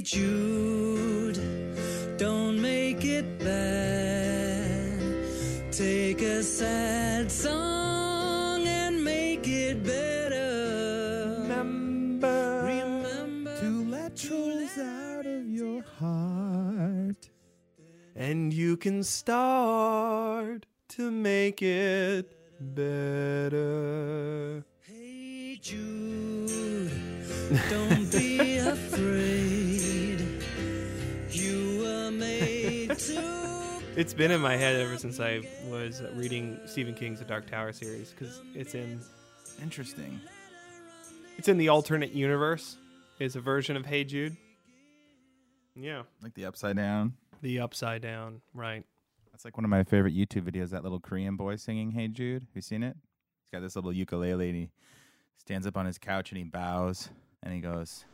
Hey Jude, don't make it bad. Take a sad song and make it better. Remember, Remember to let trolls out of your heart. And you can start to make it better. Hey Jude, don't It's been in my head ever since I was reading Stephen King's The Dark Tower series because it's in Interesting. it's in the alternate universe. Is a version of Hey Jude. Yeah, Like the upside down. the upside down, right? That's like one of my favorite YouTube videos. That little Korean boy singing "Hey Jude." Have you seen it? He's got this little ukulele and he stands up on his couch and he bows and he goes,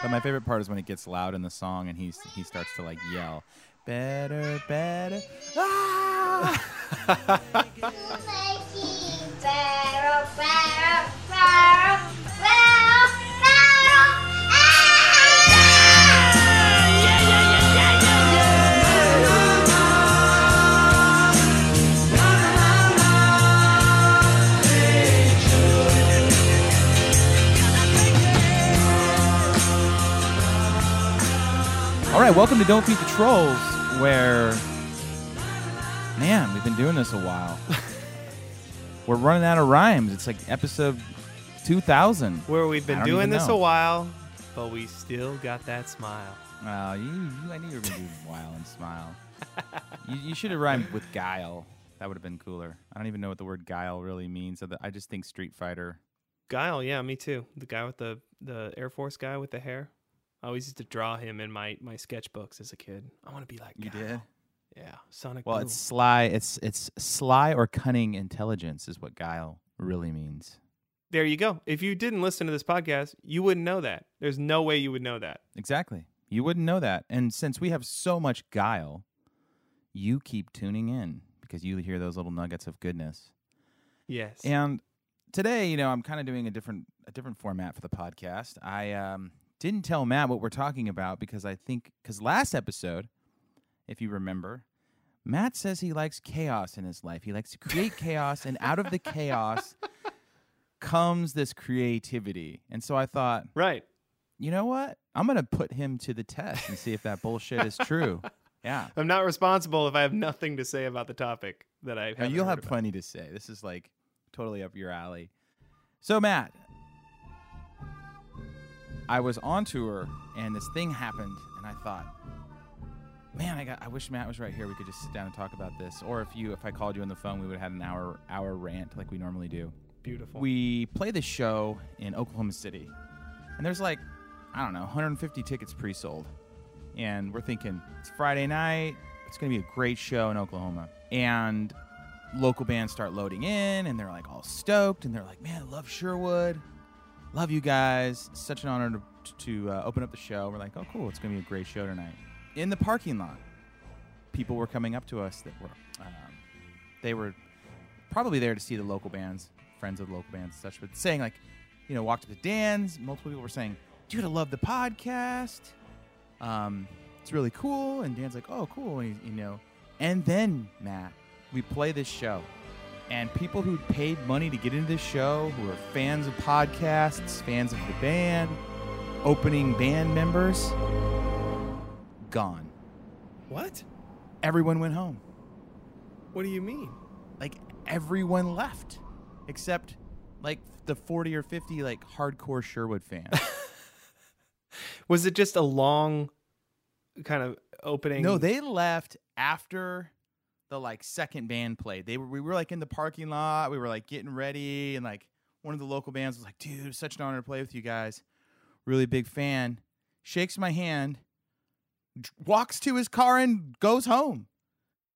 But my favorite part is when it gets loud in the song and he's he starts to like yell, "Better, better." Ah! Better, better, right, welcome to Don't Feed the Trolls, where, man, we've been doing this a while. We're running out of rhymes. It's like episode 2000. Where we've I been don't doing this know. a while, but we still got that smile. Wow, you, you, I knew you were going to do Wild and Smile. you, you should have rhymed with Guile. That would have been cooler. I don't even know what the word guile really means. So that, I just think Street Fighter. Guile, yeah, me too. The guy with the the Air Force guy with the hair. I always used to draw him in my my sketchbooks as a kid. I want to be like You Guile. did? Yeah, Sonic. Well, Boom. it's sly. It's it's sly or cunning intelligence is what guile really means. there. You go. If you didn't listen to this podcast, you wouldn't know that. There's no way you would know that. Exactly. You wouldn't know that. And since we have so much guile, you keep tuning in because you hear those little nuggets of goodness. Yes. And today, you know, I'm kind of doing a different a different format for the podcast. I um, didn't tell Matt what we're talking about because I think because last episode, if you remember, Matt says he likes chaos in his life. He likes to create chaos, and out of the chaos comes this creativity. And so I thought, right. you know what? I'm gonna put him to the test and see if that bullshit is true. Yeah. I'm not responsible if I have nothing to say about the topic that I. Now, haven't you'll have about. plenty to say. This is like totally up your alley. So, Matt, I was on tour and this thing happened, and I thought, man, I got. I wish Matt was right here. We could just sit down and talk about this. Or if you, if I called you on the phone, we would have had an hour hour rant like we normally do. Beautiful. We play this show in Oklahoma City, and there's like, I don't know, 150 tickets pre-sold, and we're thinking it's Friday night. It's gonna be a great show in Oklahoma, and local bands start loading in, and they're like all stoked, and they're like, man, I love Sherwood, love you guys. Such an honor to, to uh, open up the show. We're like, oh, cool, it's gonna be a great show tonight. In the parking lot, people were coming up to us that were, um, they were probably there to see the local bands, friends of the local bands and such, but saying like, you know, walked up to Dan's. Multiple people were saying, "Dude, I love the podcast. Um, it's really cool." And Dan's like, "Oh, cool." And you know, and then Matt, we play this show, and people who paid money to get into this show, who are fans of podcasts, fans of the band, opening band members, gone. what? Everyone went home. What do you mean? like everyone left except like the 40 or 50 like hardcore Sherwood fans. Was it just a long kind of opening? no, they left after the like second band played. They were we were like in the parking lot, we were like getting ready and like one of the local bands was like, "Dude, such an honor to play with you guys. Really big fan." Shakes my hand, walks to his car and goes home.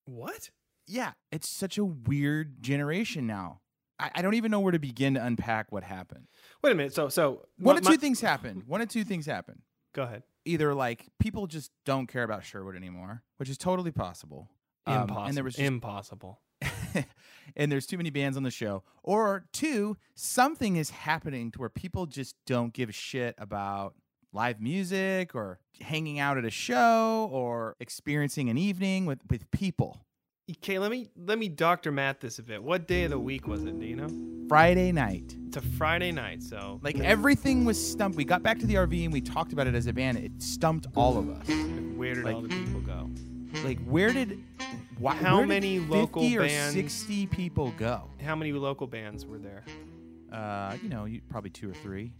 What? Yeah, it's such a weird generation now. I, I don't even know where to begin to unpack what happened. Wait a minute. So, so One my- of two my- things happened. One of two things happened. Go ahead. either like people just don't care about Sherwood anymore, which is totally possible. Um, Impossible. and there was just impossible. and there's too many bands on the show. Or two, something is happening to where people just don't give a shit about live music or hanging out at a show or experiencing an evening with, with people. Okay, let me let me Dr. Matt this a bit. What day of the week was it? Do you know? Friday night. It's a Friday night, so Like everything was stumped. We got back to the RV and we talked about it as a band. It stumped all of us. where did like- all the people go? Like where did why, How many 50 local or bands- 60 people go? How many local bands were there? Uh, you know, you, probably two or three.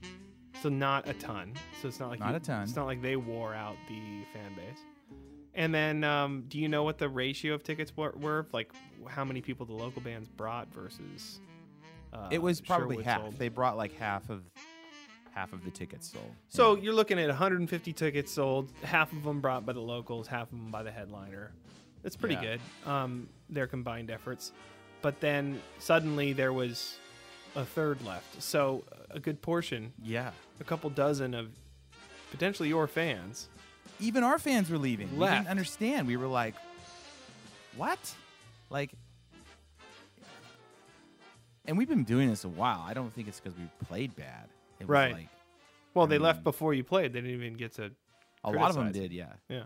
So not a ton. So it's not like Not you- a ton. It's not like they wore out the fan base. And then, um, do you know what the ratio of tickets were? were? Like, how many people the local bands brought versus? Uh, it was probably Sherwood half. sold? They brought like half of half of the tickets sold. So you're looking at 150 tickets sold. Half of them brought by the locals, half of them by the headliner. That's pretty Yeah. good. Um, their combined efforts. But then suddenly there was a third left. So a good portion, yeah, a couple dozen of potentially your fans. even our fans were leaving. We didn't understand. We were like, "What?" Like, and we've been doing this a while. I don't think it's because we played bad. It was Right. Like, Well, I they left before you played. They didn't even get to. a lot of them Criticize did. Yeah. Yeah.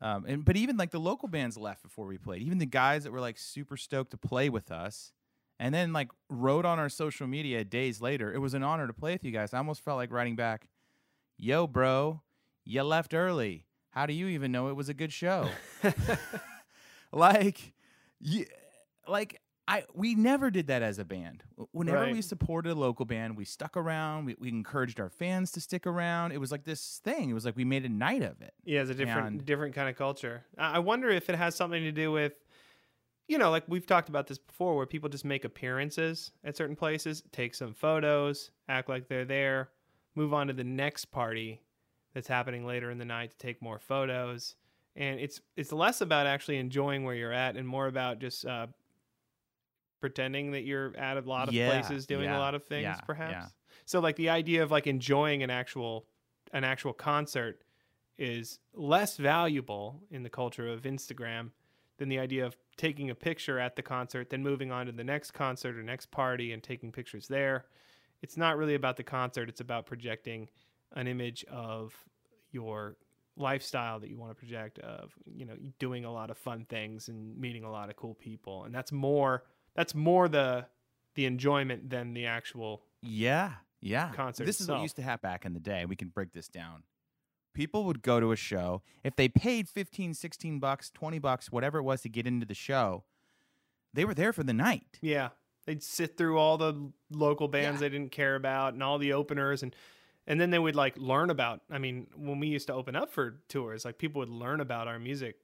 Um, and but even like the local bands left before we played. Even the guys that were like super stoked to play with us, and then like wrote on our social media days later. It was an honor to play with you guys. I almost felt like writing back, "Yo, bro, you left early. How do you even know it was a good show?" like, you, like I we never did that as a band. Whenever we supported a local band, we stuck around. We, we encouraged our fans to stick around. It was like this thing. It was like we made a night of it. Yeah, it's a different And- different kind of culture. I I wonder if it has something to do with, you know, like we've talked about this before, where people just make appearances at certain places, take some photos, act like they're there, move on to the next party that's happening later in the night to take more photos, and it's it's less about actually enjoying where you're at and more about just uh, pretending that you're at a lot of Yeah, places doing yeah, a lot of things, yeah, perhaps. So like the idea of like enjoying an actual an actual concert is less valuable in the culture of Instagram than the idea of taking a picture at the concert, then moving on to the next concert or next party and taking pictures there. It's not really about the concert, it's about projecting an image of your lifestyle that you want to project of, you know, doing a lot of fun things and meeting a lot of cool people. And that's more that's more the the enjoyment than the actual Yeah, yeah. concert This is what used to happen back in the day. We can break this down. People would go to a show. If they paid 15, 16 bucks, 20 bucks, whatever it was to get into the show, they were there for the night. Yeah, they'd sit through all the local bands Yeah. they didn't care about and all the openers and and then they would like learn about. I mean, when we used to open up for tours, like people would learn about our music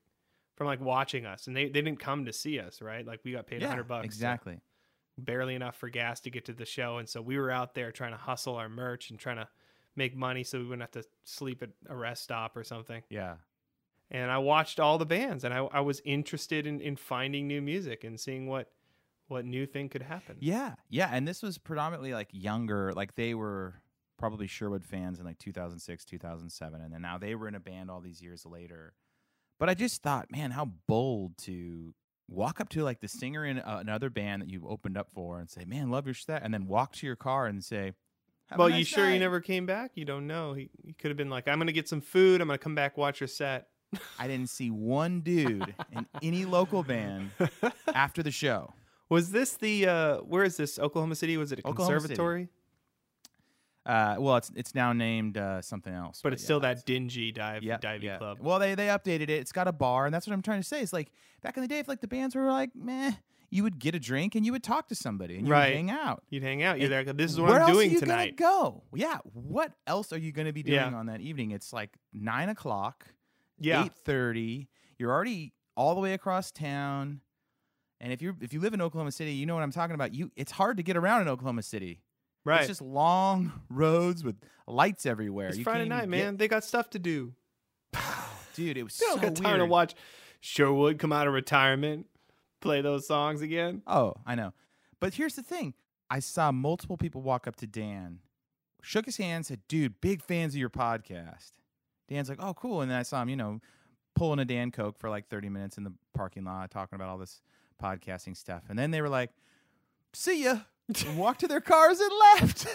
from like watching us, and they they didn't come to see us, right? Like we got paid a yeah, hundred bucks, to- Exactly. barely enough for gas to get to the show, and so we were out there trying to hustle our merch and trying to make money so we wouldn't have to sleep at a rest stop or something. Yeah. And I watched all the bands, and I I was interested in in finding new music and seeing what what new thing could happen. Yeah. Yeah. And this was predominantly like younger, like they were probably Sherwood fans in like 2006, 2007. And then now they were in a band all these years later. But I just thought, man, how bold to walk up to like the singer in uh, another band that you've opened up for and say, man, love your set. And then walk to your car and say, "Have a Well, you nice sure he night." never came back? You don't know. He, he could have been like, I'm going to get some food. I'm going to come back, watch your set. I didn't see one dude in any local band after the show. Was this the, uh, where is this? Oklahoma City? Was it a Oklahoma City. Uh, well, it's it's now named uh, something else, But it's yeah, still that dingy dive yeah, diving yeah. club. Well, they they updated it. It's got a bar, and that's what I'm trying to say. It's like back in the day, if like the bands were like, meh, you would get a drink and you would talk to somebody and you Right. would hang out. You'd hang out. You're And there. This is what I'm else doing are you tonight. Go? Yeah. What else are you going to be doing Yeah. on that evening? It's like nine o'clock, Yeah. eight thirty. You're already all the way across town, and if you if you live in Oklahoma City, you know what I'm talking about. You it's hard to get around in Oklahoma City. Right. It's just long roads with lights everywhere. it's You Friday night, get- man. They got stuff to do. dude. It was They so got time to watch Sherwood come out of retirement, play those songs again. Oh, I know. But here's the thing. I saw multiple people walk up to Dan, shook his hand, said, Dude, big fans of your podcast. Dan's like, "Oh, cool," and then I saw him, you know, pulling a Dan Koch for like 30 minutes in the parking lot, talking about all this podcasting stuff, and then they were like, "See ya." Walked to their cars and left.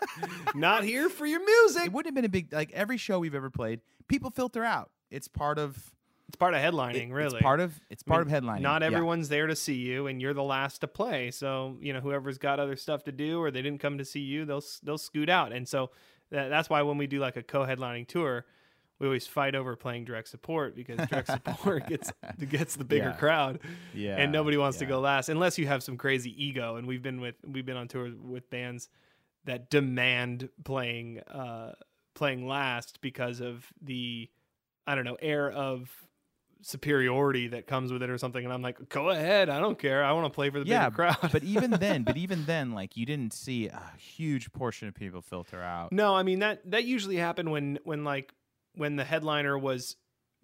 Not here for your music. it wouldn't have been a big like every show we've ever played. People filter out. It's part of It's part of headlining, it- really. It's part of it's I part mean, of headlining. Not Yeah. everyone's there to see you, and you're the last to play. So you know, whoever's got other stuff to do, or they didn't come to see you, they'll they'll scoot out. And so that, that's why when we do like a co-headlining tour, we always fight over playing direct support because direct support gets gets the bigger Yeah. crowd, Yeah. and nobody wants to go last unless you have some crazy ego. And we've been with we've been on tour with bands that demand playing uh playing last because of the I don't know air of superiority that comes with it or something and I'm like go ahead I don't care I want to play for the Yeah, bigger crowd but even then, but even then, like you didn't see a huge portion of people filter out. no I mean that that usually happened when when like when the headliner was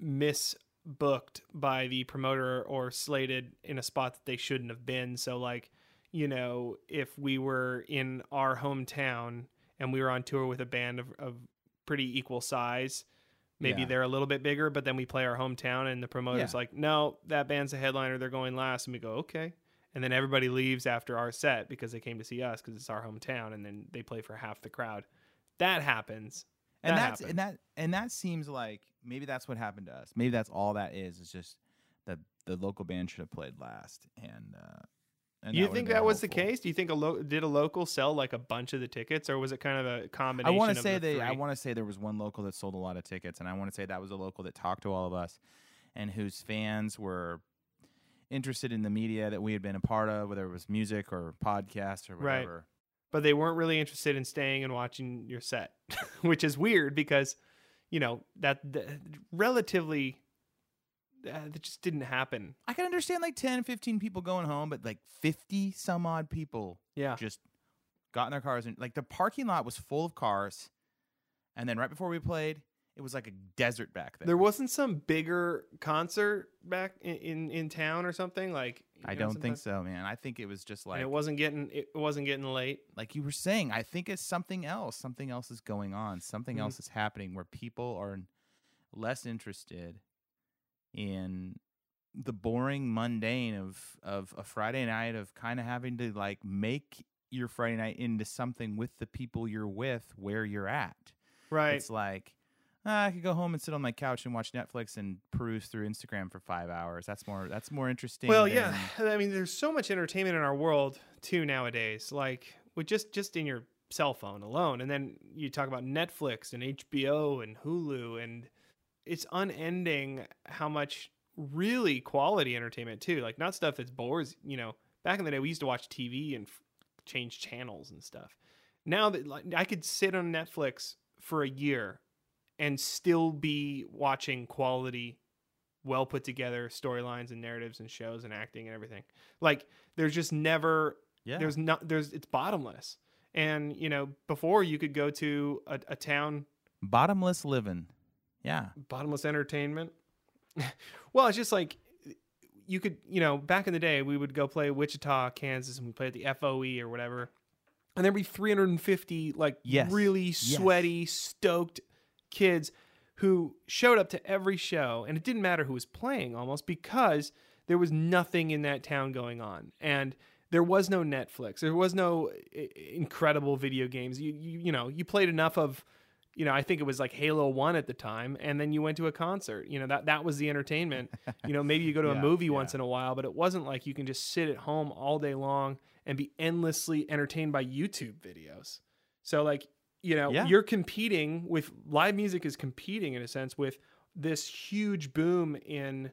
misbooked by the promoter or slated in a spot that they shouldn't have been. So like you know if we were in our hometown and we were on tour with a band of, of pretty equal size maybe Yeah. they're a little bit bigger but then we play our hometown and the promoter's Yeah. like no that band's a headliner they're going last. And we go okay. And then everybody leaves after our set because they came to see us because it's our hometown and then they play for half the crowd. That happens and That that's happened. and that and that seems like maybe that's what happened to us. Maybe that's all that is. Is just that the local band should have played last. And, uh, and you would've think been that was the case do you think a lo- did a local sell like a bunch of the tickets or was it kind of a combination I want to say the they. I want to say there was one local that sold a lot of tickets, and I want to say that was a local that talked to all of us, and whose fans were interested in the media that we had been a part of, whether it was music or podcasts or Right. But they weren't really interested in staying and watching your set, which is weird because, you know, that, that relatively uh, that just didn't happen. I can understand like 10, 15 people going home, but like 50 some odd people Yeah. just got in their cars and like the parking lot was full of cars. And then right before we played, it was like a desert back there. There wasn't some bigger concert back in, in, in town or something like. You I don't think so, man. I think it was just And like it wasn't getting it wasn't getting late. like you were saying, I think it's something else. Something else is going on. Something Mhm. else is happening where people are less interested in the boring mundane of of a Friday night of kind of having to like make your Friday night into something with the people you're with where you're at. Right. It's like "Ah, I could go home and sit on my couch and watch Netflix and peruse through Instagram for five hours. That's more. That's more interesting. Well, than- yeah. I mean, there's so much entertainment in our world too nowadays. Like with just just in your cell phone alone, and then you talk about Netflix and HBO and Hulu, and it's unending how much really quality entertainment too. Like not stuff that's bores. You know, back in the day, we used to watch TV and f- change channels and stuff. Now that like, I could sit on Netflix for a year and still be watching quality well put together storylines and narratives and shows and acting and everything. Like there's just never yeah. there's not there's it's bottomless. And you know, before you could go to a, a town bottomless living. Yeah. bottomless entertainment. well, it's just like you could, you know, back in the day, we would go play Wichita, Kansas, and we play at the FOE or whatever, and there'd be 350 like Yes. really sweaty, stoked kids who showed up to every show, and it didn't matter who was playing almost because there was nothing in that town going on, and there was no Netflix, there was no incredible video games. You you you know, you played enough of you know, I think it was like Halo One at the time, and then you went to a concert. You know that that was the entertainment. you know, maybe you go to a movie yeah. once in a while, but it wasn't like you can just sit at home all day long and be endlessly entertained by YouTube videos. So like, you know, Yeah. you're competing with live music is competing in a sense with this huge boom in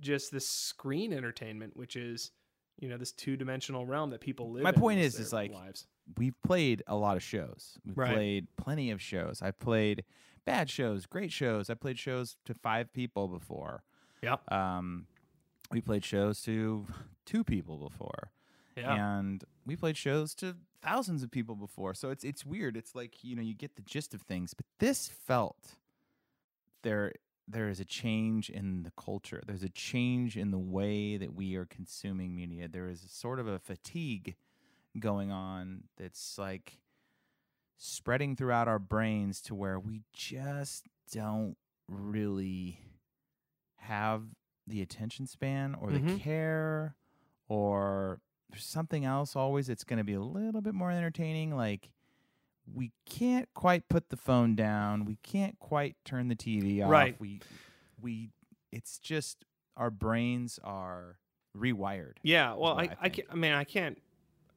just this screen entertainment, which is you know this two dimensional realm that people live. My in point is- is like, lives. we've played a lot of shows. We've Right. played plenty of shows. I've played bad shows, great shows. I played shows to five people before. Yeah. Um, we played shows to two people before, Yeah. and we played shows to thousands of people before. So it's it's weird. It's like you know you get the gist of things, but this felt there there is a change in the culture. There's a change in the way that we are consuming media. There is sort of a fatigue going on that's like spreading throughout our brains to where we just don't really have the attention span or the Mhm. care or something else always it's going to be a little bit more entertaining like we can't quite put the phone down we can't quite turn the tv off Right. we we it's just our brains are rewired Yeah, well, I, I I, can't, I mean, I can't,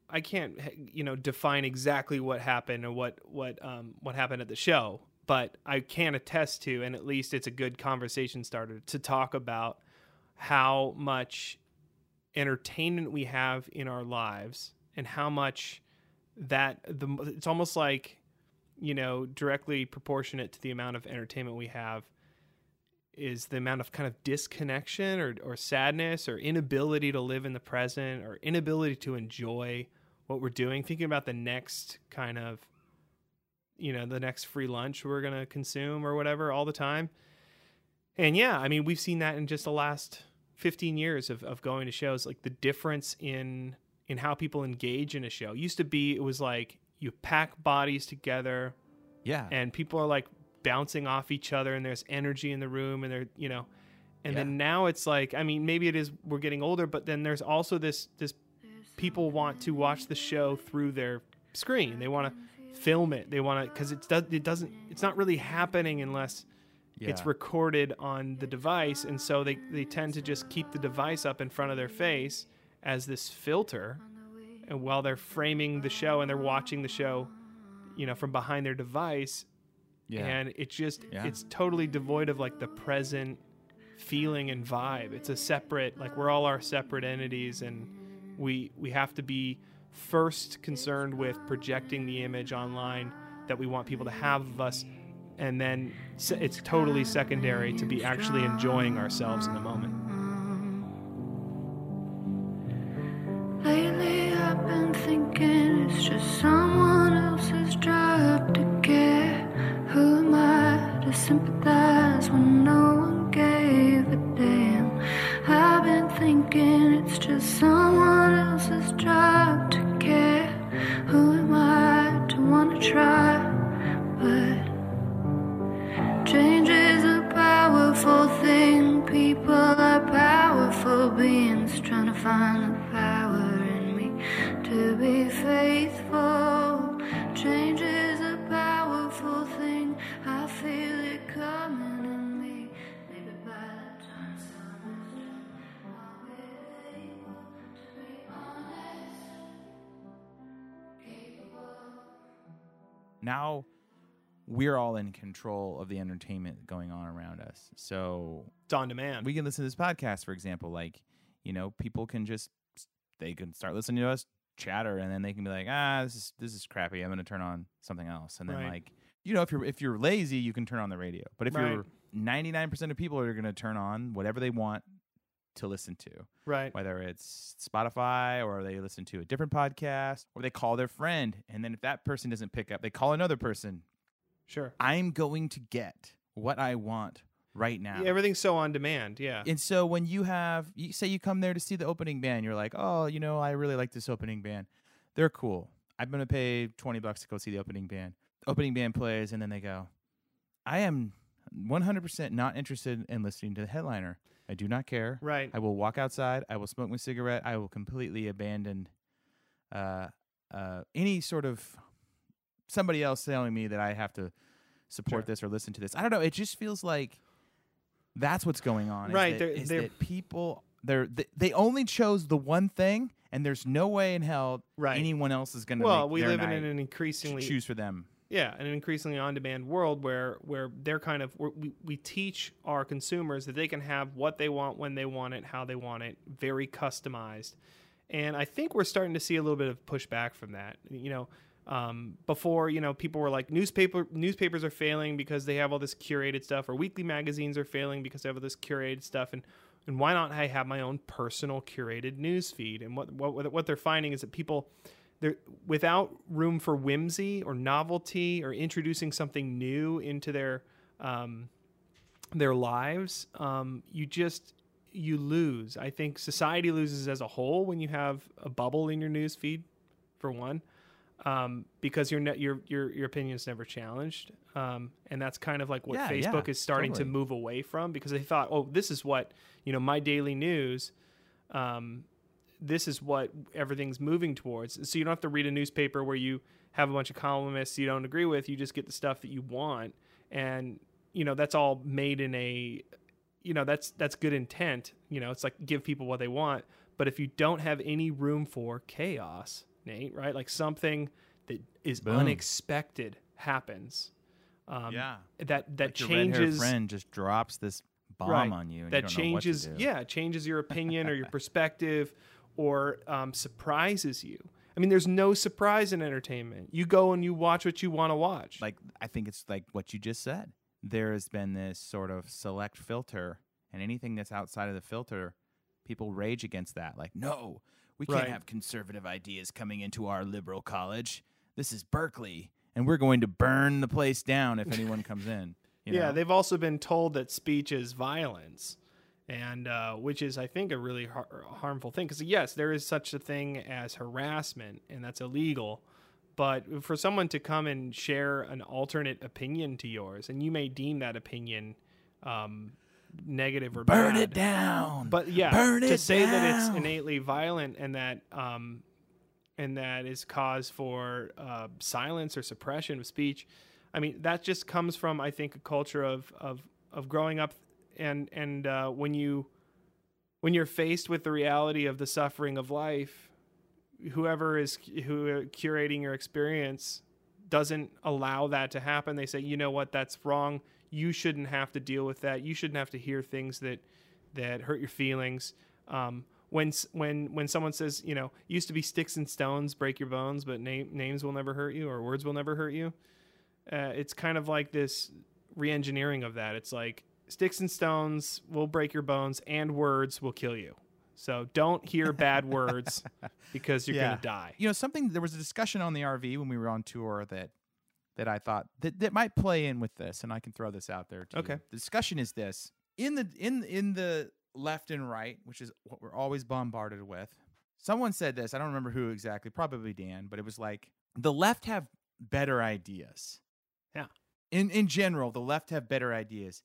I can't, you know, define exactly what happened or what what um what happened at the show, but I can attest to, and at least it's a good conversation starter to talk about how much entertainment we have in our lives and how much that the it's almost like you know directly proportionate to the amount of entertainment we have is the amount of kind of disconnection or, or sadness or inability to live in the present or inability to enjoy what we're doing. Thinking about the next kind of you know the next free lunch we're going to consume or whatever all the time. And yeah i mean we've seen that in just the last 15 years of, of going to shows like the difference in in how people engage in a show. Used to be it was like you pack bodies together yeah. and people are like bouncing off each other and there's energy in the room and they're you know and Yeah. then now it's like i mean maybe it is we're getting older but then there's also this this people want to watch the show through their screen. They want to film it. They want to because it does it doesn't it's not really happening unless it's recorded on the device and so they they tend to just keep the device up in front of their face as this filter and while they're framing the show and they're watching the show you know from behind their device yeah. and it's just Yeah. it's totally devoid of like the present feeling and vibe. It's a separate like we're all our separate entities and we we have to be first concerned with projecting the image online that we want people to have of us and then it's totally secondary to be actually enjoying ourselves in the moment Lately I've been thinking it's just someone else's job to care. Who am I to sympathize when no one gave a damn? I've been thinking it's just someone else's job to care. Who am I to want to try? Powerful thing. People are powerful beings trying to find the power in me to be faithful. Change is a powerful thing. I feel it coming in me. Maybe by the time summer's done, I'll be able to be honest, now we're all in control of the entertainment going on around us. So it's on demand. we can listen to this podcast for example like you know people can just they can start listening to us chatter and then they can be like ah this is this is crappy. I'm going to turn on something else. And then Right. like you know if you're if you're lazy you can turn on the radio. But if Right. you're 99% of people are going to turn on whatever they want to listen to right. whether it's Spotify or they listen to a different podcast or they call their friend and then if that person doesn't pick up they call another person sure I'm going to get what I want right now. Yeah, everything's so on demand yeah and so when you have, you say you come there to see the opening band, you're like, oh, you know, I really like this opening band. They're cool. I'm going to pay 20 bucks to go see the opening band. The Opening band plays, and then they go, I am 100% not interested in listening to the headliner. I do not care. right I will walk outside. I will smoke my cigarette. I will completely abandon uh, uh, any sort of somebody else telling me that I have to support Sure. this or listen to this. I don't know. It just feels like that's what's going on. is Right, that- they're- is they're- that people they're they, they only chose the one thing, and there's no way in hell Right. anyone else is going to. well we live in an increasingly choose for them. yeah an increasingly on-demand world where where they're kind of we, we teach our consumers that they can have what they want when they want it how they want it very customized and i think we're starting to see a little bit of pushback from that. You know um, before you know people were like newspaper newspapers are failing because they have all this curated stuff or weekly magazines are failing because they have all this curated stuff. And and why not I have my own personal curated news feed? And what what what they're finding is that people they're without room for whimsy or novelty or introducing something new into their um, their lives, um, you just you lose. I think society loses as a whole when you have a bubble in your news feed, for one. um, because your ne- your your your opinion is never challenged, um, and that's kind of like what Yeah, yeah, Facebook is starting totally. to move away from because they thought, oh, this is what you know, my daily news. Um, this is what everything's moving towards. So you don't have to read a newspaper where you have a bunch of columnists you don't agree with. You just get the stuff that you want, and you know that's all made in a, you know that's that's good intent. You know, it's like give people what they want. But if you don't have any room for chaos, Nate, right? Like something that is Boom. unexpected happens. Um, Yeah. That that Like your changes friend just drops this bomb Right. on you. And that you don't know what to changes do. yeah changes your opinion or your perspective or um, surprises you i mean there's no surprise in entertainment you go and you watch what you want to watch like I think it's like what you just said. There has been this sort of select filter, and anything that's outside of the filter, people rage against that. Like, no, we can't Right. have conservative ideas coming into our liberal college. This is Berkeley, and we're going to burn the place down if anyone comes in. you yeah know? they've also been told that speech is violence and uh, which is i think a really har- harmful thing because yes there is such a thing as harassment and that's illegal but for someone to come and share an alternate opinion to yours and you may deem that opinion um, negative or burn bad, it down. But yeah, burn to say that it's innately violent and that um, and that is cause for uh, silence or suppression of speech, I mean that just comes from I think a culture of of of growing up and and uh, when you when you're faced with the reality of the suffering of life, whoever is who curating your experience doesn't allow that to happen. They say, you know what, that's wrong. You shouldn't have to deal with that. You shouldn't have to hear things that that hurt your feelings. Um, when when when someone says, you know, used to be sticks and stones break your bones, but name, names will never hurt you or words will never hurt you. Uh, it's kind of like this re-engineering of that. It's like sticks and stones will break your bones, and words will kill you. So don't hear bad words because you're Yeah. gonna die. you know something there was a discussion on the rv when we were on tour that that i thought that, that might play in with this and i can throw this out there to Okay. the discussion is this in the in in the left and right which is what we're always bombarded with someone said this i don't remember who exactly probably dan but it was like the left have better ideas Yeah. in in general the left have better ideas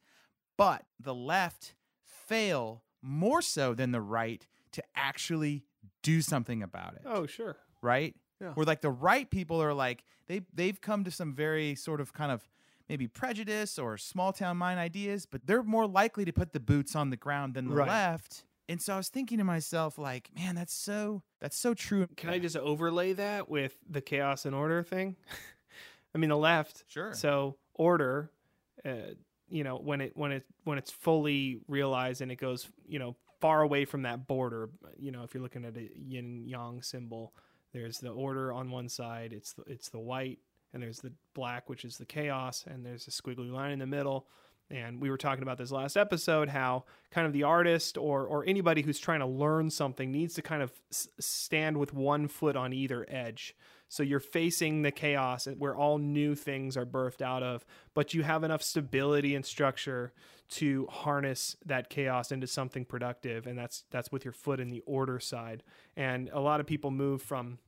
but the left fail more so than the right to actually do something about it Oh, sure. right? Yeah. Where like the right people are like they they've come to some very sort of kind of maybe prejudice or small town mind ideas, but they're more likely to put the boots on the ground than the Right. left. And so I was thinking to myself, like, man, that's so that's so true. Can I just overlay that with the chaos and order thing? I mean, the left. Sure. So order, uh, you know, when it when it when it's fully realized and it goes, you know, far away from that border. You know, if you're looking at a yin yang symbol, there's the order on one side. It's the, it's the white, and there's the black, which is the chaos, and there's a squiggly line in the middle. And we were talking about this last episode how kind of the artist or or anybody who's trying to learn something needs to kind of s- stand with one foot on either edge. So you're facing the chaos where all new things are birthed out of, but you have enough stability and structure to harness that chaos into something productive, and that's that's with your foot in the order side. And a lot of people move from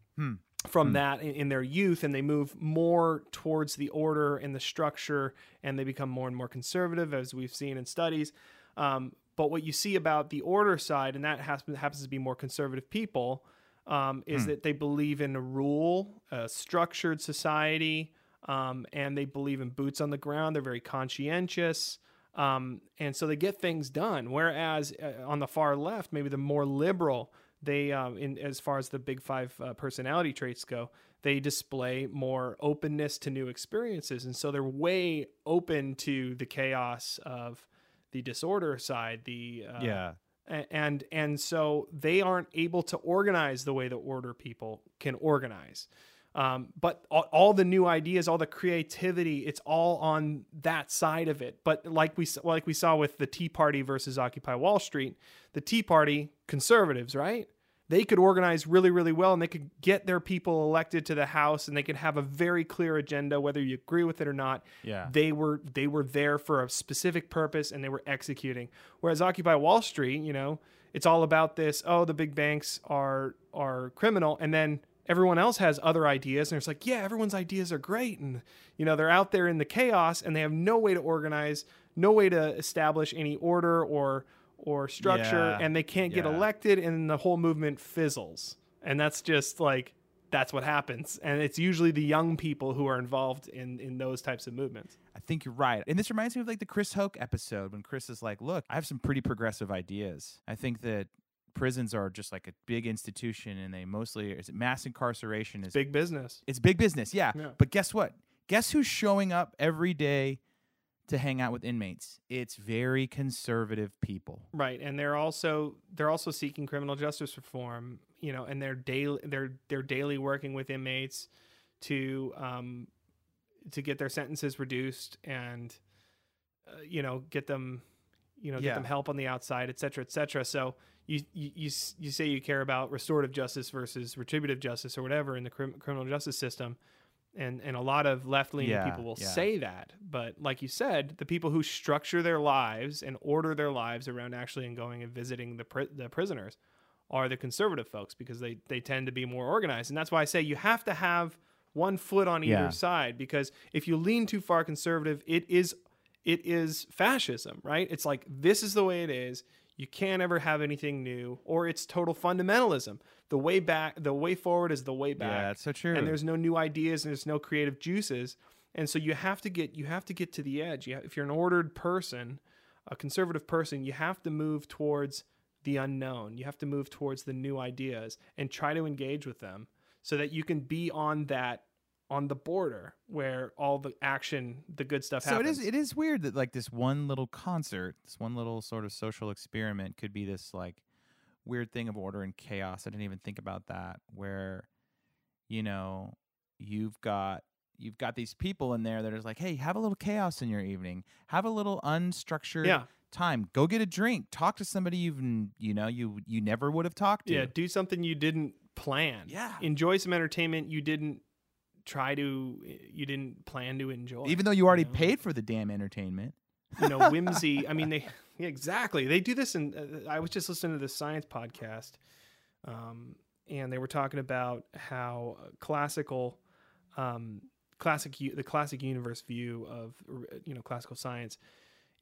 from that in, in their youth and they move more towards the order and the structure and they become more and more conservative as we've seen in studies. Um, but what you see about the order side and that has, happens to be more conservative people um, is that they believe in a rule a structured society um, and they believe in boots on the ground. They're very conscientious um, and so they get things done. Whereas uh, on the far left maybe the more liberal they um, in as far as the big five uh, personality traits go they display more openness to new experiences. And so they're way open to the chaos of the disorder side the uh, Yeah. And and so they aren't able to organize the way the order people can organize. Um, but all, all the new ideas all the creativity it's all on that side of it. But like we like we saw with the tea party versus occupy wall street the tea party conservatives right they could organize really really well and they could get their people elected to the house and they could have a very clear agenda whether you agree with it or not Yeah. they were they were there for a specific purpose and they were executing whereas occupy wall street you know it's all about this oh the big banks are are criminal and then everyone else has other ideas and it's like yeah everyone's ideas are great and you know they're out there in the chaos and they have no way to organize no way to establish any order or or structure Yeah. and they can't get elected and the whole movement fizzles and that's just like that's what happens and it's usually the young people who are involved in in those types of movements I think you're right. And this reminds me of like the Chris Hoke episode when Chris is like, look, I have some pretty progressive ideas. I think that prisons are just like a big institution and they mostly is it mass incarceration is big business it's big business, yeah. Yeah. But guess what? Guess who's showing up every day to hang out with inmates? It's very conservative people. Right, and they're also they're also seeking criminal justice reform. You know, and they're daily they're they're daily working with inmates to um to get their sentences reduced and uh, you know get them you know get Yeah. them help on the outside, et cetera, et cetera. So you you you, you say you care about restorative justice versus retributive justice or whatever in the crim- criminal justice system. And, and a lot of left leaning Yeah, people will yeah. say that. But like you said, the people who structure their lives and order their lives around actually and going and visiting the, pri- the prisoners are the conservative folks because they, they tend to be more organized. And that's why I say you have to have one foot on either Yeah. side because if you lean too far conservative, it is it is fascism, right? It's like this is the way it is. You can't ever have anything new, or it's total fundamentalism. The way back, the way forward is the way back. Yeah, that's so true. And there's no new ideas, and there's no creative juices, and so you have to get you have to get to the edge. You ha- if you're an ordered person, a conservative person, you have to move towards the unknown. You have to move towards the new ideas and try to engage with them, so that you can be on that on the border where all the action, the good stuff So happens. is it is it is weird that like this one little concert, this one little sort of social experiment could be this like weird thing of order and chaos. I didn't even think about that where you know, you've got you've got these people in there that are like, "Hey, have a little chaos in your evening. Have a little unstructured Yeah. time. Go get a drink. Talk to somebody you've you know, you you never would have talked to." Yeah, do something you didn't plan. Yeah. Enjoy some entertainment you didn't try to you didn't plan to enjoy. Even though you already know? paid for the damn entertainment. you know, whimsy. I mean, they yeah, exactly. They do this and uh, I was just listening to this science podcast. Um and they were talking about how uh, classical um classic the classic universe view of you know classical science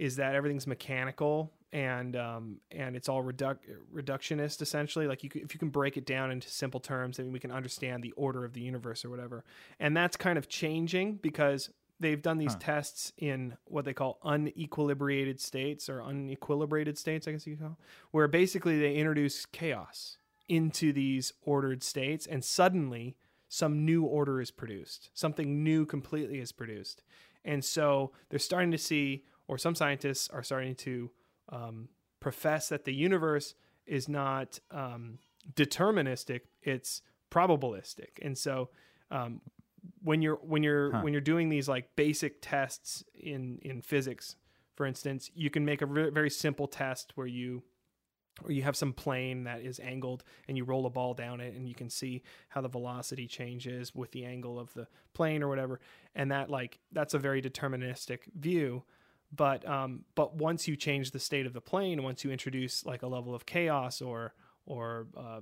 is that everything's mechanical and um, and it's all reduc- reductionist essentially. Like you, c- if you can break it down into simple terms, then we can understand the order of the universe or whatever. And that's kind of changing because they've done these Huh. tests in what they call unequilibrated states or unequilibrated states, I guess you could call, where basically they introduce chaos into these ordered states, and suddenly some new order is produced. Something new completely is produced. And so they're starting to see, or some scientists are starting to um, profess that the universe is not um, deterministic; it's probabilistic. And so, um, when you're when you're Huh. when you're doing these like basic tests in in physics, for instance, you can make a re- very simple test where you or you have some plane that is angled and you roll a ball down it and you can see how the velocity changes with the angle of the plane or whatever and that like that's a very deterministic view but um but once you change the state of the plane once you introduce like a level of chaos or or uh,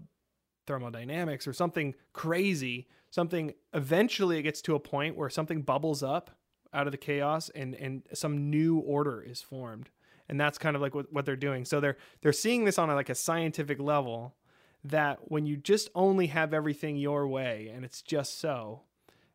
thermodynamics or something crazy something eventually it gets to a point where something bubbles up out of the chaos and and some new order is formed. And that's kind of like what, what they're doing. So they're they're seeing this on a, like a scientific level that when you just only have everything your way and it's just so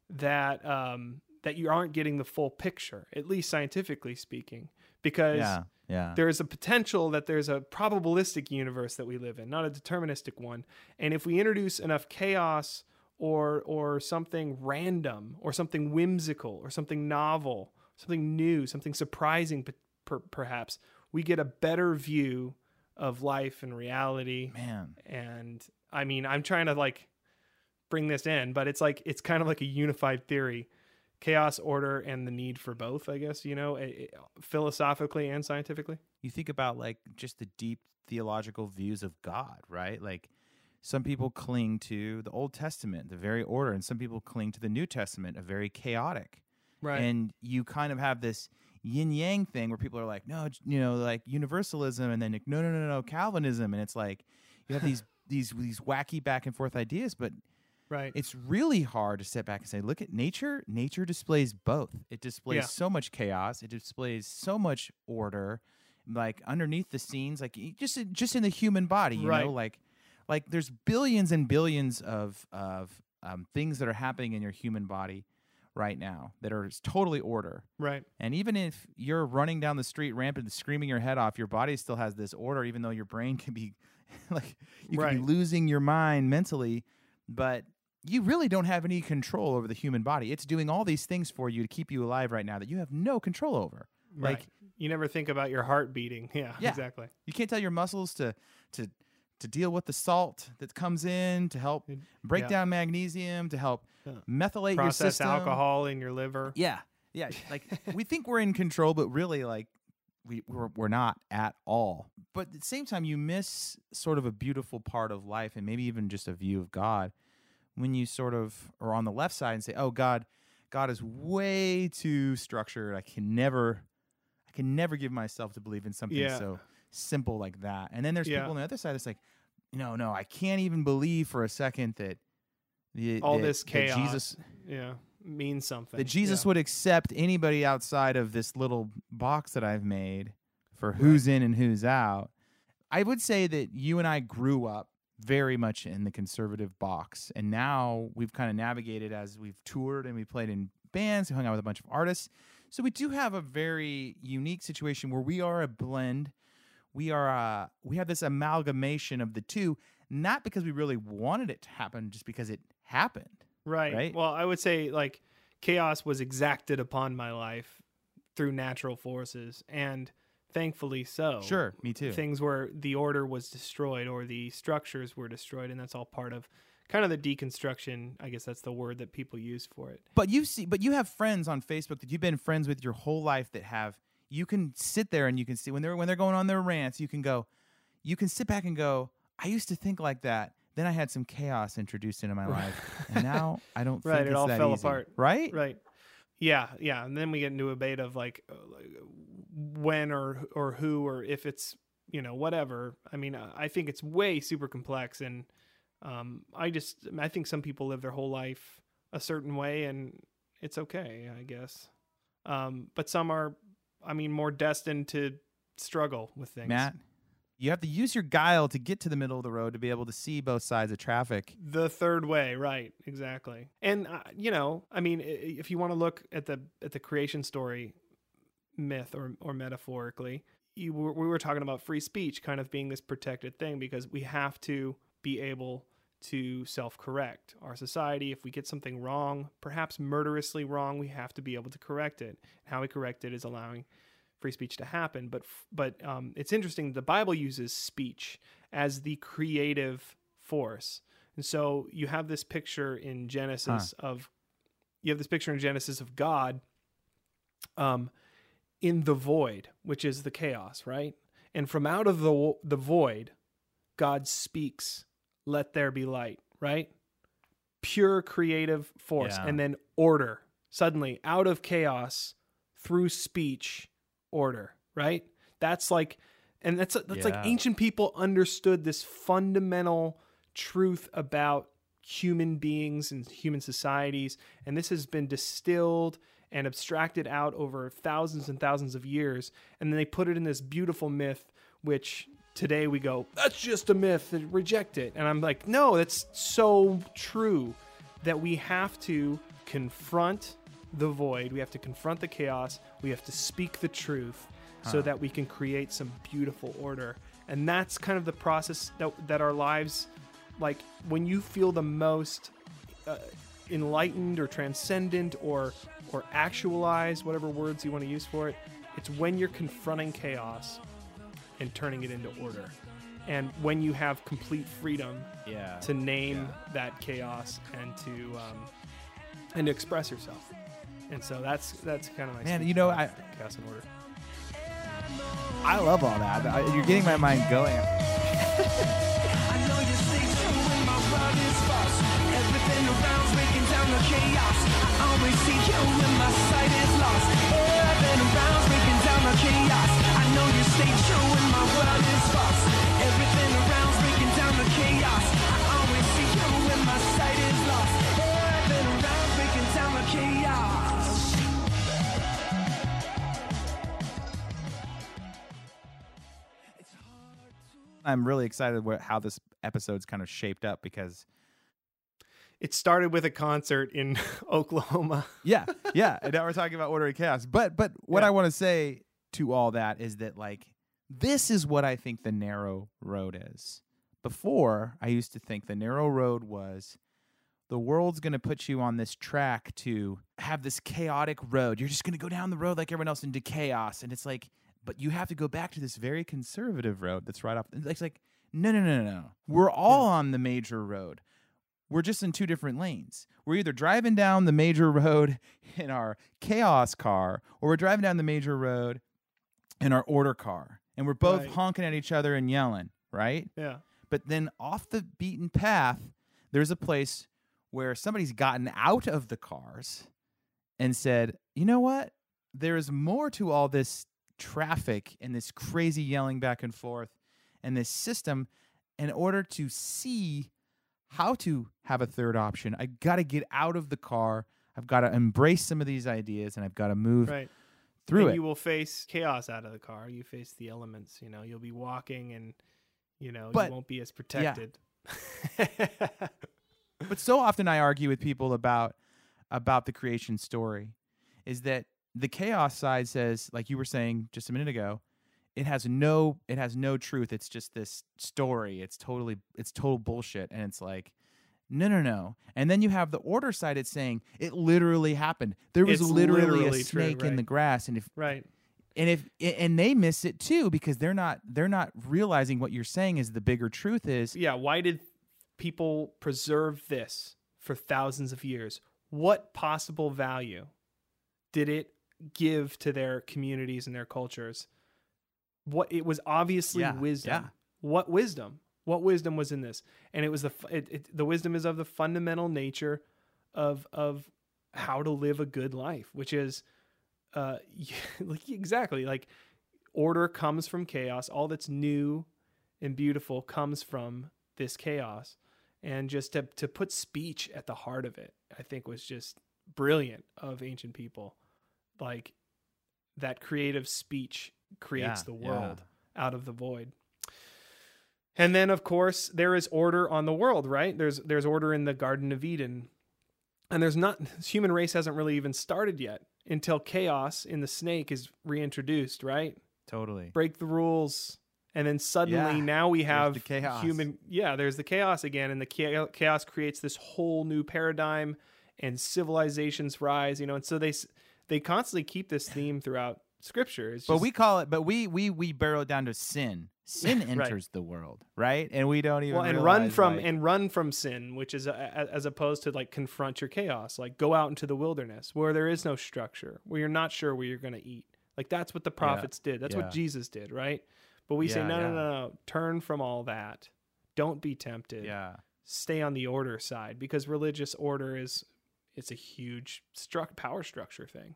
that um that you aren't getting the full picture at least scientifically speaking because Yeah. Yeah. there is a potential that there's a probabilistic universe that we live in, not a deterministic one. And if we introduce enough chaos or or something random or something whimsical or something novel, something new, something surprising per, perhaps, we get a better view of life and reality. Man. And I mean, I'm trying to like bring this in, but it's like it's kind of like a unified theory. Chaos, order, and the need for both, I guess, you know, philosophically and scientifically. you think about like just the deep theological views of God, right? Like some people cling to the Old Testament, the very order, and some people cling to the New Testament, a very chaotic. Right. And you kind of have this yin yang thing where people are like, no, you know, like universalism, and then like, no, no, no, no, Calvinism, and it's like you have these these these wacky back and forth ideas, but Right. It's really hard to step back and say, look at nature. Nature displays both. It displays Yeah. so much chaos. It displays so much order. Like underneath the scenes, like just in- just in the human body, you Right. know, like like there's billions and billions of of um, things that are happening in your human body right now that are totally order. right. And even if you're running down the street rampant, screaming your head off, your body still has this order, even though your brain can be like you Right. could be losing your mind mentally, but you really don't have any control over the human body. It's doing all these things for you to keep you alive right now that you have no control over. Right. Like you never think about your heart beating. Yeah, Yeah. exactly. you can't tell your muscles to to to deal with the salt that comes in to help break yeah. down magnesium to help Yeah. methylate your Process system. alcohol in your liver. Yeah, yeah. Like we think we're in control, but really, like we we're, we're not at all. But at the same time, you miss sort of a beautiful part of life, and maybe even just a view of God when you sort of are on the left side and say, "Oh, God, God is way too structured. I can never, I can never give myself to believe in something Yeah. so simple like that." And then there's Yeah. people on the other side that's like, "No, no, I can't even believe for a second that." The, All that- this chaos. Jesus, Yeah, means something. that Jesus yeah. would accept anybody outside of this little box that I've made for who's in and who's out. I would say that you and I grew up very much in the conservative box, and now we've kind of navigated as we've toured and we played in bands, we hung out with a bunch of artists. So we do have a very unique situation where we are a blend. We are uh, we have this amalgamation of the two, not because we really wanted it to happen, just because it happened. Right. right? Well, I would say like chaos was exacted upon my life through natural forces, and thankfully so. Sure, me too. Things where the order was destroyed or the structures were destroyed, and that's all part of kind of the deconstruction. I guess that's the word that people use for it. But you see, but you have friends on Facebook that you've been friends with your whole life that have. You can sit there and you can see when they're when they're going on their rants. You can go, you can sit back and go. I used to think like that. Then I had some chaos introduced into my life, and now I don't Right, think it all fell easy. apart. Right? Right. Yeah, yeah, and then we get into a debate of like uh, when or or who or if it's you know whatever. I mean, I I think it's way super complex, and um, I just I think some people live their whole life a certain way, and it's okay, I guess. Um, but some are, I mean, more destined to struggle with things. Matt, you have to use your guile to get to the middle of the road to be able to see both sides of traffic. the third way right exactly. And uh, you know i mean if you want to look at the at the creation story myth or or metaphorically you we were talking about free speech kind of being this protected thing because we have to be able to self-correct. Our society if we get something wrong perhaps murderously wrong we have to be able to correct it. How we correct it is allowing free speech to happen but but um, it's interesting the bible uses speech as the creative force. And so you have this picture in genesis of you have this picture in genesis of god um, in the void which is the chaos right? And from out of the the void god speaks let there be light right? Pure creative force Yeah. and then order. Suddenly out of chaos through speech order right? That's like and that's that's like ancient people understood this fundamental truth about human beings and human societies and this has been distilled and abstracted out over thousands and thousands of years and then they put it in this beautiful myth which today we go that's just a myth reject it. And i'm like no that's so true that we have to confront the void. We have to confront the chaos. We have to speak the truth so that we can create some beautiful order. And that's kind of the process that, that our lives like when you feel the most uh, enlightened or transcendent or or actualized whatever words you want to use for it it's when you're confronting chaos and turning it into order. And when you have complete freedom Yeah. to name that chaos and to um, and to express yourself and so that's that's kind of my Man, speech you know, I- chaos and order I love all that. I- You're getting my mind going. I'm really excited what, how this episode's kind of shaped up because It started with a concert in Oklahoma. yeah, yeah, and now we're talking about ordering chaos. But but what Yeah. I want to say to all that is that like this is what I think the narrow road is. Before I used to think the narrow road was the world's going to put you on this track to have this chaotic road. You're just going to go down the road like everyone else into chaos and it's like but you have to go back to this very conservative road that's right off it's like no no no no no. We're all on the major road we're just in two different lanes. We're either driving down the major road in our chaos car or we're driving down the major road in our order car. And we're both Right. honking at each other and yelling, right? Yeah. But then off the beaten path, there's a place where somebody's gotten out of the cars and said, you know what? There is more to all this traffic and this crazy yelling back and forth and this system in order to see how to have a third option. I got to get out of the car. I've got to embrace some of these ideas and I've got to move Right. through and it. you will face chaos out of the car. You face the elements. You know, you'll be walking, and you know But- you won't be as protected. but so often I argue with people about about the creation story is that the chaos side says like you were saying just a minute ago it has no it has no truth. It's just this story. It's totally it's total bullshit. And it's like no no no. And then you have the order side. It's saying it literally happened. There was literally, literally a true, snake in the grass. And if right. and if and they miss it too because they're not they're not realizing what you're saying is the bigger truth is Yeah. Why did people preserve this for thousands of years? What possible value did it give to their communities and their cultures? What it was obviously Yeah, wisdom. yeah. What wisdom? What wisdom was in this? And it was the it, it, the wisdom is of the fundamental nature of of how to live a good life, which is uh like exactly like order comes from chaos. All that's new and beautiful comes from this chaos. And just to to put speech at the heart of it, I think was just brilliant of ancient people. Like that creative speech creates Yeah, the yeah. world out of the void. And then of course there is order on the world, right? There's there's order in the Garden of Eden. And there's not human race hasn't really even started yet until chaos in the snake is reintroduced, right? totally Break the rules. And then suddenly Yeah, now we have the chaos. human yeah, there's the chaos again and the chaos creates this whole new paradigm and civilizations rise, you know, and so they they constantly keep this theme throughout scripture. It's But just- we call it, but we we we it down to sin. Sin Right. enters the world, right? And we don't even well and run from like- and run from sin which is a, as opposed to like confront your chaos like go out into the wilderness where there is no structure where you're not sure where you're going to eat like that's what the prophets did that's yeah. what jesus did right but we say Yeah, no no yeah. no no turn from all that don't be tempted yeah, stay on the order side because religious order is it's a huge struck power structure thing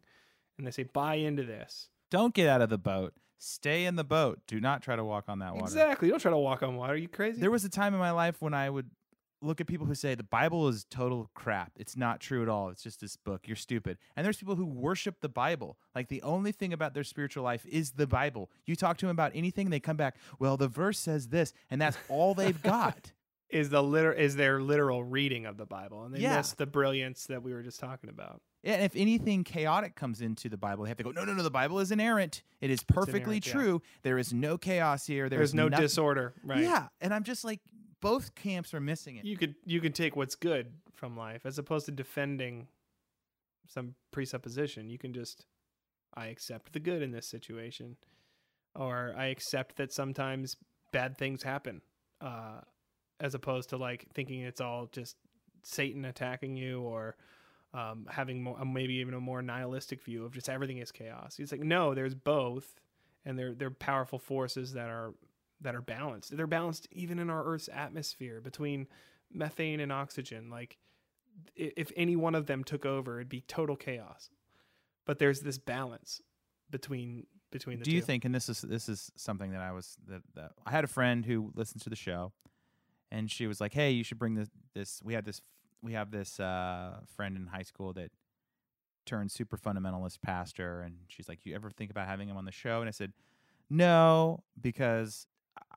and they say buy into this don't get out of the boat. Stay in the boat. Do not try to walk on that water. exactly don't try to walk on water are you crazy There was a time in my life when I would look at people who say the Bible is total crap. It's not true at all. It's just this book. You're stupid. And there's people who worship the Bible. Like the only thing about their spiritual life is the Bible. You talk to them about anything, they come back, well, the verse says this, and that's all they've got. Is the liter is their literal reading of the bible and they Yeah. miss the brilliance that we were just talking about And if anything chaotic comes into the Bible, they have to go, no, no, no, the Bible is inerrant. It is perfectly inerrant, yeah. true. There is no chaos here. there's no nothing- disorder right Yeah. And I'm just like, both camps are missing it. you could you can take what's good from life as opposed to defending some presupposition you can just i accept the good in this situation or i accept that sometimes bad things happen uh as opposed to like thinking it's all just satan attacking you or um, having more, maybe even a more nihilistic view of just everything is chaos. It's like no, there's both, and they're they're powerful forces that are that are balanced. They're balanced even in our Earth's atmosphere between methane and oxygen. Like if any one of them took over, it'd be total chaos. But there's this balance between between the Do two. you think, and this is this is something that I was that, that I had a friend who listens to the show, and she was like, "Hey, you should bring this this. We had this we have this uh, friend in high school that turned super fundamentalist pastor, and she's like, you ever think about having him on the show?" And I said, "No, because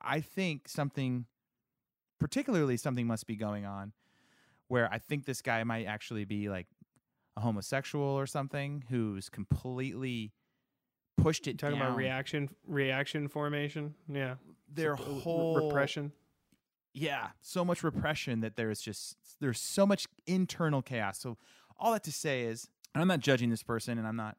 I think something, particularly something must be going on, where I think this guy might actually be like a homosexual or something who's completely pushed it Talking down. about reaction reaction formation. Yeah. Their Sup- whole repression. Yeah, so much repression that there's just there's so much internal chaos. So all that to say is, and I'm not judging this person, and I'm not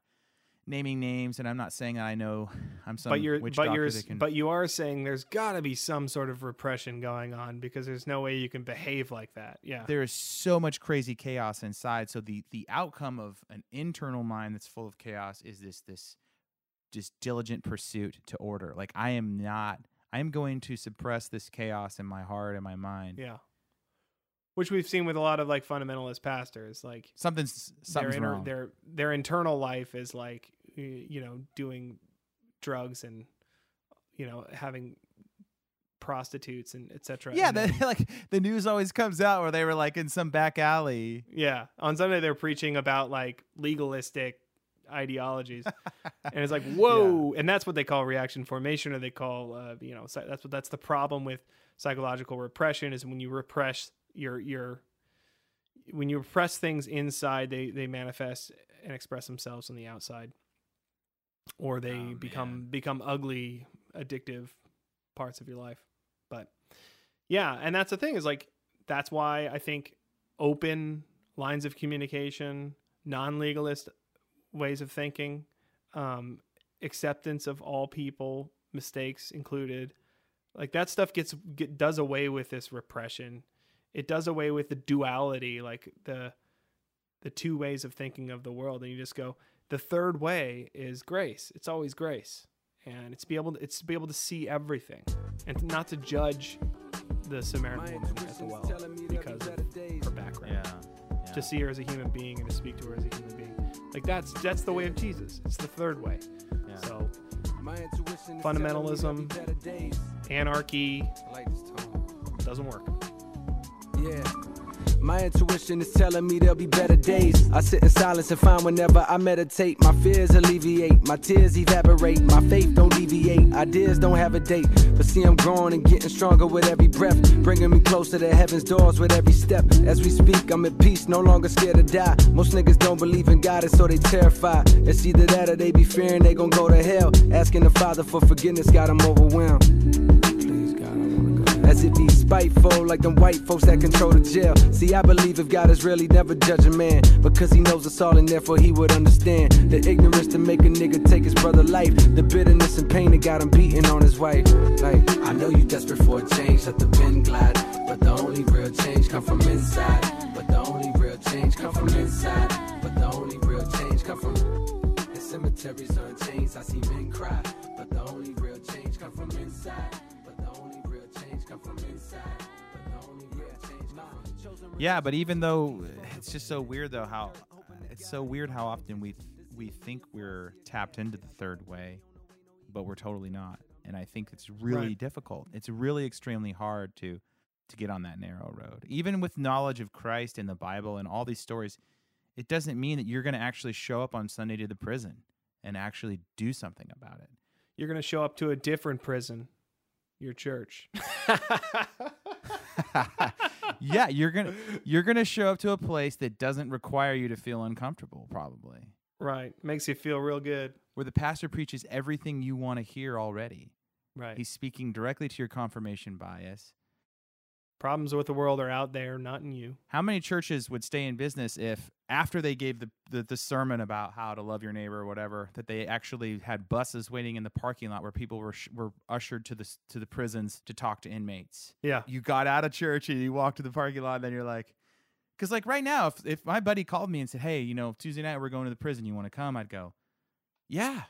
naming names, and I'm not saying that I know I'm some but you're witch but doctor you're can. but you are saying there's got to be some sort of repression going on because there's no way you can behave like that. Yeah. there is so much crazy chaos inside. So the the outcome of an internal mind that's full of chaos is this this just diligent pursuit to order. Like I am not. I am going to suppress this chaos in my heart and my mind. Yeah. Which we've seen with a lot of like fundamentalist pastors, like Something's something's their inner, wrong. their their internal life is like you know doing drugs and you know having prostitutes and etc. Yeah, the, then- like the news always comes out where they were like in some back alley. yeah. On Sunday they're preaching about like legalistic ideologies, and it's like whoa, and that's what they call reaction formation, or they call uh, you know that's what that's the problem with psychological repression is when you repress your your when you repress things inside, they they manifest and express themselves on the outside, or they Oh, become man. become ugly, addictive parts of your life. But yeah, and that's the thing is like that's why I think open lines of communication, non-legalist ways of thinking, um, acceptance of all people, mistakes included, like that stuff gets get, does away with this repression. It does away with the duality, like the the two ways of thinking of the world, and you just go. The third way is grace. It's always grace, and it's be able to, it's to be able to see everything, and not to judge the Samaritan woman at the well because of her background Yeah, to see her as a human being and to speak to her as a human being. Like that's that's the way of Jesus. It's the third way. Yeah. So Fundamentalism, Fundamentalism. anarchy like this tone. doesn't work. Yeah. My intuition is telling me there'll be better days. I sit in silence and find whenever I meditate, my fears alleviate, my tears evaporate, my faith don't deviate, ideas don't have a date. But see, I'm growing and getting stronger with every breath, bringing me closer to heaven's doors with every step. As we speak, I'm at peace, no longer scared to die. Most niggas don't believe in God, and so they terrified. It's either that or they be fearing they gon' go to hell. Asking the Father for forgiveness got 'em overwhelmed. If he's spiteful, like them white folks that control the jail. See, I believe if God is really never judge a man, because he knows us all and therefore he would understand the ignorance to make a nigga take his brother life, the bitterness and pain that got him beating on his wife. Like, I know you desperate for a change, let the pen glide, but the only real change come from inside. But the only real change come from inside. But the only real change come from the cemeteries on chains. I see men cry, but the only real change come from inside. Yeah, but even though uh, it's just so weird though how it's so weird how often we we think we're tapped into the third way, but we're totally not. And I think it's really Right. difficult. It's really extremely hard to to get on that narrow road. Even with knowledge of Christ and the Bible and all these stories, it doesn't mean that you're going to actually show up on Sunday to the prison and actually do something about it. You're gonna show up to a different prison, your church. yeah, you're going to you're going to show up to a place that doesn't require you to feel uncomfortable probably. right. Makes you feel real good. where the pastor preaches everything you want to hear already. Right. He's speaking directly to your confirmation bias. Problems with the world are out there, not in you. How many churches would stay in business if, after they gave the, the, the sermon about how to love your neighbor or whatever, that they actually had buses waiting in the parking lot where people were sh- were ushered to the to the prisons to talk to inmates? Yeah. You got out of church and you walked to the parking lot, and then you're like, because like right now, if if my buddy called me and said, "Hey, you know, Tuesday night we're going to the prison, you want to come?" I'd go, "Yeah,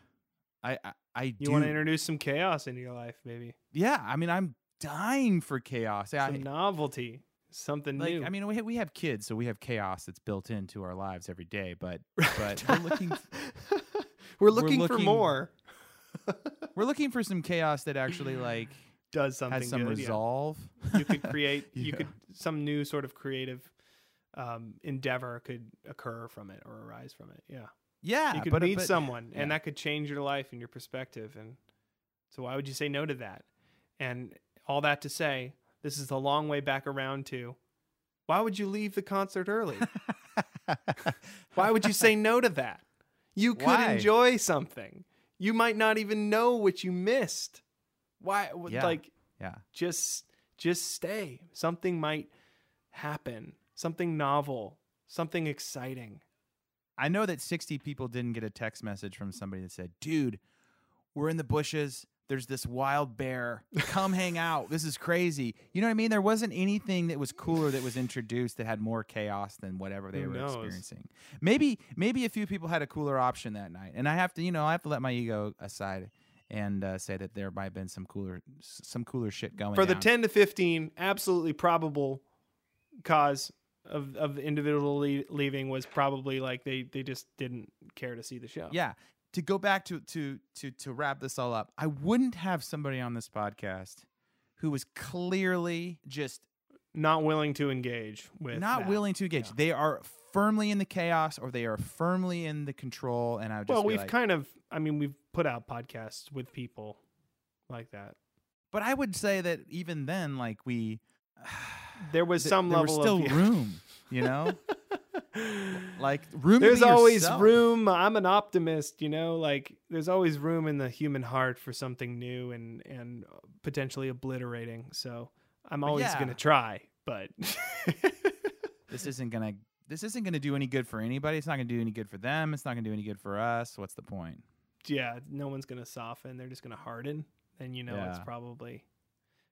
I I, I You want to introduce some chaos into your life, maybe yeah, I mean, I'm dying for chaos. I, novelty, something like, new. I mean, we have, we have kids, so we have chaos that's built into our lives every day. But but we're looking we're looking for looking- more. we're looking for some chaos that actually like Does something has some good, yeah. resolve. You could create. You could some new sort of creative um, endeavor could occur from it or arise from it. Yeah. Yeah, you could but, meet but- someone yeah. and that could change your life and your perspective and so why would you say no to that And all that to say, this is a long way back around to why would you leave the concert early? why would you say no to that? You could Why? enjoy something. You might not even know what you missed. Why Yeah. like Yeah. just just stay. Something might happen. Something novel, something exciting. I know that 60 people didn't get a text message from somebody that said, dude, we're in the bushes. There's this wild bear. Come hang out. This is crazy. You know what I mean? There wasn't anything that was cooler that was introduced that had more chaos than whatever they Who were knows? experiencing. Maybe maybe a few people had a cooler option that night. And I have to, you know, I have to let my ego aside and uh, say that there might have been some cooler some cooler shit going on. For the down. 10 to 15 absolutely probable cause of of individual leaving was probably like they they just didn't care to see the show. Yeah. To go back to to to to wrap this all up, I wouldn't have somebody on this podcast who was clearly just Not willing to engage with not that. willing to engage. Yeah. They are firmly in the chaos or they are firmly in the control and I would just Well, we've like- kind of I mean we've put out podcasts with people like that. But I would say that even then like we There was th- some there level was still of room, you know? like room there's always yourself. room i'm an optimist you know like there's always room in the human heart for something new and and potentially obliterating so i'm always yeah. going to try but This isn't going to this isn't going to do any good for anybody. It's not going to do any good for them. It's not going to do any good for us. What's the point? yeah no one's going to soften they're just going to harden and you know it's probably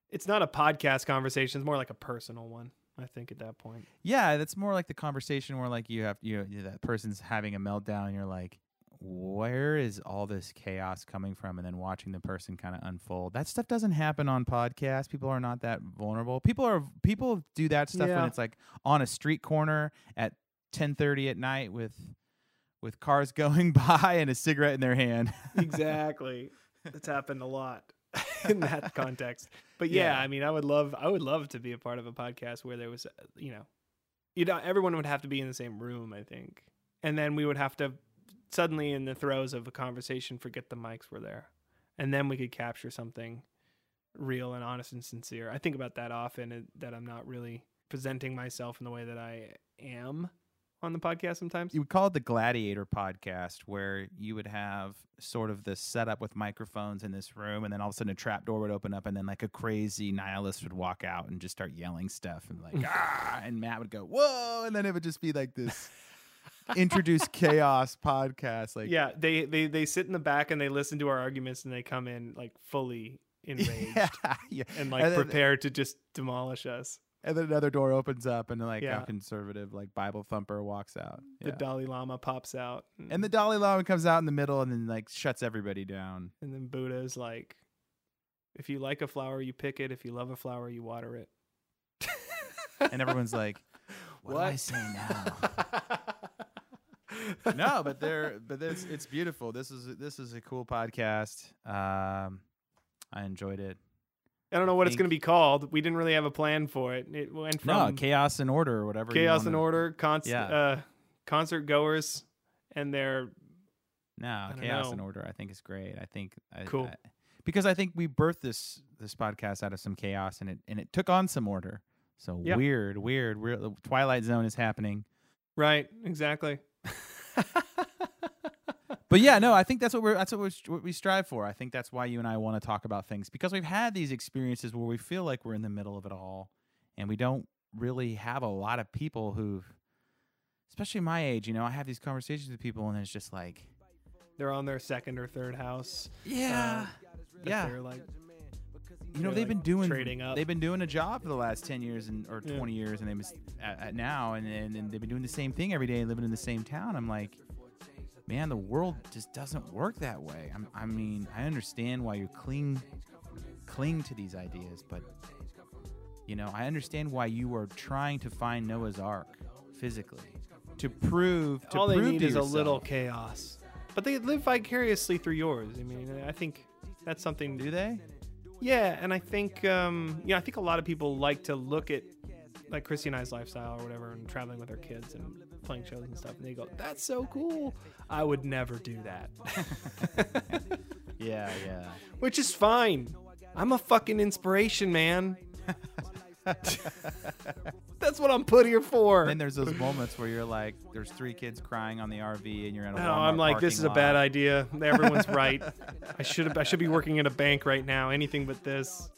it's not a podcast conversation it's more like a personal one i think at that point Yeah, that's more like the conversation where like you have you, you that person's having a meltdown and you're like, where is all this chaos coming from? And then watching the person kind of unfold. That stuff doesn't happen on podcasts. People are not that vulnerable. People are people do that stuff Yeah. when it's like on a street corner at ten thirty at night with with cars going by and a cigarette in their hand. exactly it's happened a lot in that context but yeah, Yeah. i mean i would love i would love to be a part of a podcast where there was you know you know everyone would have to be in the same room i think. And then we would have to suddenly in the throes of a conversation forget the mics were there. And then we could capture something real and honest and sincere. I think about that often that i'm not really presenting myself in the way that i am on the podcast sometimes? You would call it the gladiator podcast where you would have sort of this setup with microphones in this room and then all of a sudden a trap door would open up and then like a crazy nihilist would walk out and just start yelling stuff and like ah! and matt would go whoa! and then it would just be like this introduce chaos podcast like yeah they, they they sit in the back and they listen to our arguments and they come in like fully enraged yeah, yeah. and like then- prepared to just demolish us and then another door opens up and like Yeah. a conservative like bible thumper walks out the dalai lama pops out and, and the dalai lama comes out in the middle and then like shuts everybody down and then buddha's like if you like a flower you pick it if you love a flower you water it and everyone's like what, do i say now no, but they're but this it's beautiful. This is this is a cool podcast. Um, I enjoyed it. I don't know what it's going to be called we didn't really have a plan for it it went from No, chaos and order or whatever. chaos and order con- Yeah. uh, concert goers and their No, chaos know. and order. I think is great. I think I, Cool. I- because I think we birthed this this podcast out of some chaos and it and it took on some order. So Yeah. weird, weird, weird. The Twilight Zone is happening. right exactly But yeah, no, I think that's what we're that's what, we're, what we strive for. I think that's why you and I want to talk about things because we've had these experiences where we feel like we're in the middle of it all, and we don't really have a lot of people who, especially my age, you know, I have these conversations with people, and it's just like, they're on their second or third house yeah, um, that yeah, they're like you know, they've been doing trading up. They've been doing a job for the last ten years and or Yeah. twenty years, and they've been at, at now, and, and and they've been doing the same thing every day, living in the same town. I'm like, man, the world just doesn't work that way. I'm, I mean, I understand why you cling cling to these ideas, but you know, I understand why you are trying to find Noah's Ark physically to prove to all they need to is a little chaos but they live vicariously through yours i mean i think that's something Do they? yeah and i think um you know i think a lot of people like to look at like christy and i's lifestyle or whatever and traveling with our kids and playing shows and stuff and they go that's so cool i would never do that Yeah, yeah. which is fine I'm a fucking inspiration, man. That's what I'm put here for. And Then there's those moments where you're like, there's three kids crying on the RV, and you're in a. No, Walmart I'm like, this parking is a bad idea. Everyone's right. I should have. I should be working at a bank right now. Anything but this.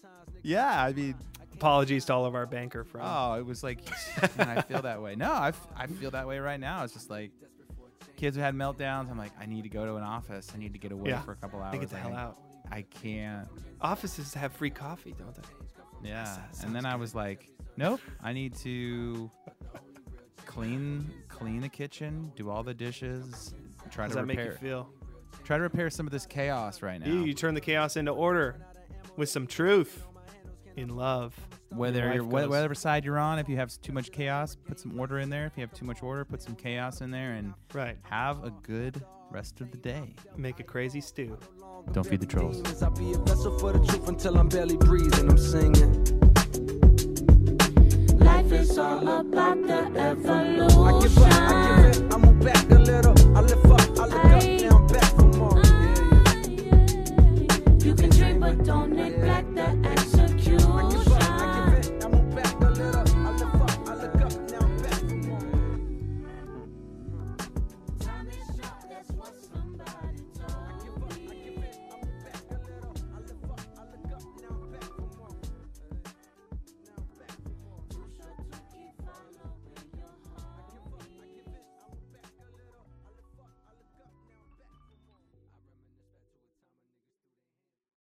Yeah, I mean, Apologies to all of our banker friends. oh, it was like, man, I feel that way. No, I, f- I feel that way right now. It's just like, kids have had meltdowns. I'm like, I need to go to an office. I need to get away Yeah. for a couple hours. They get the I hell can- out. I can't. Offices have free coffee, don't they? Yeah. and then I was like, nope, I need to clean clean the kitchen, do all the dishes, try How does to that make repair you feel? try to repair some of this chaos right now. You, you turn the chaos into order with some truth in love. Whether you're whatever side you're on, if you have too much chaos, put some order in there. If you have too much order, put some chaos in there, and right. have a good rest of the day. Make a crazy stew. Don't feed the trolls. Until I'm barely breathing. I'm singing. Life is all about the. I give up, I give I up, I look up, now I'm back don't.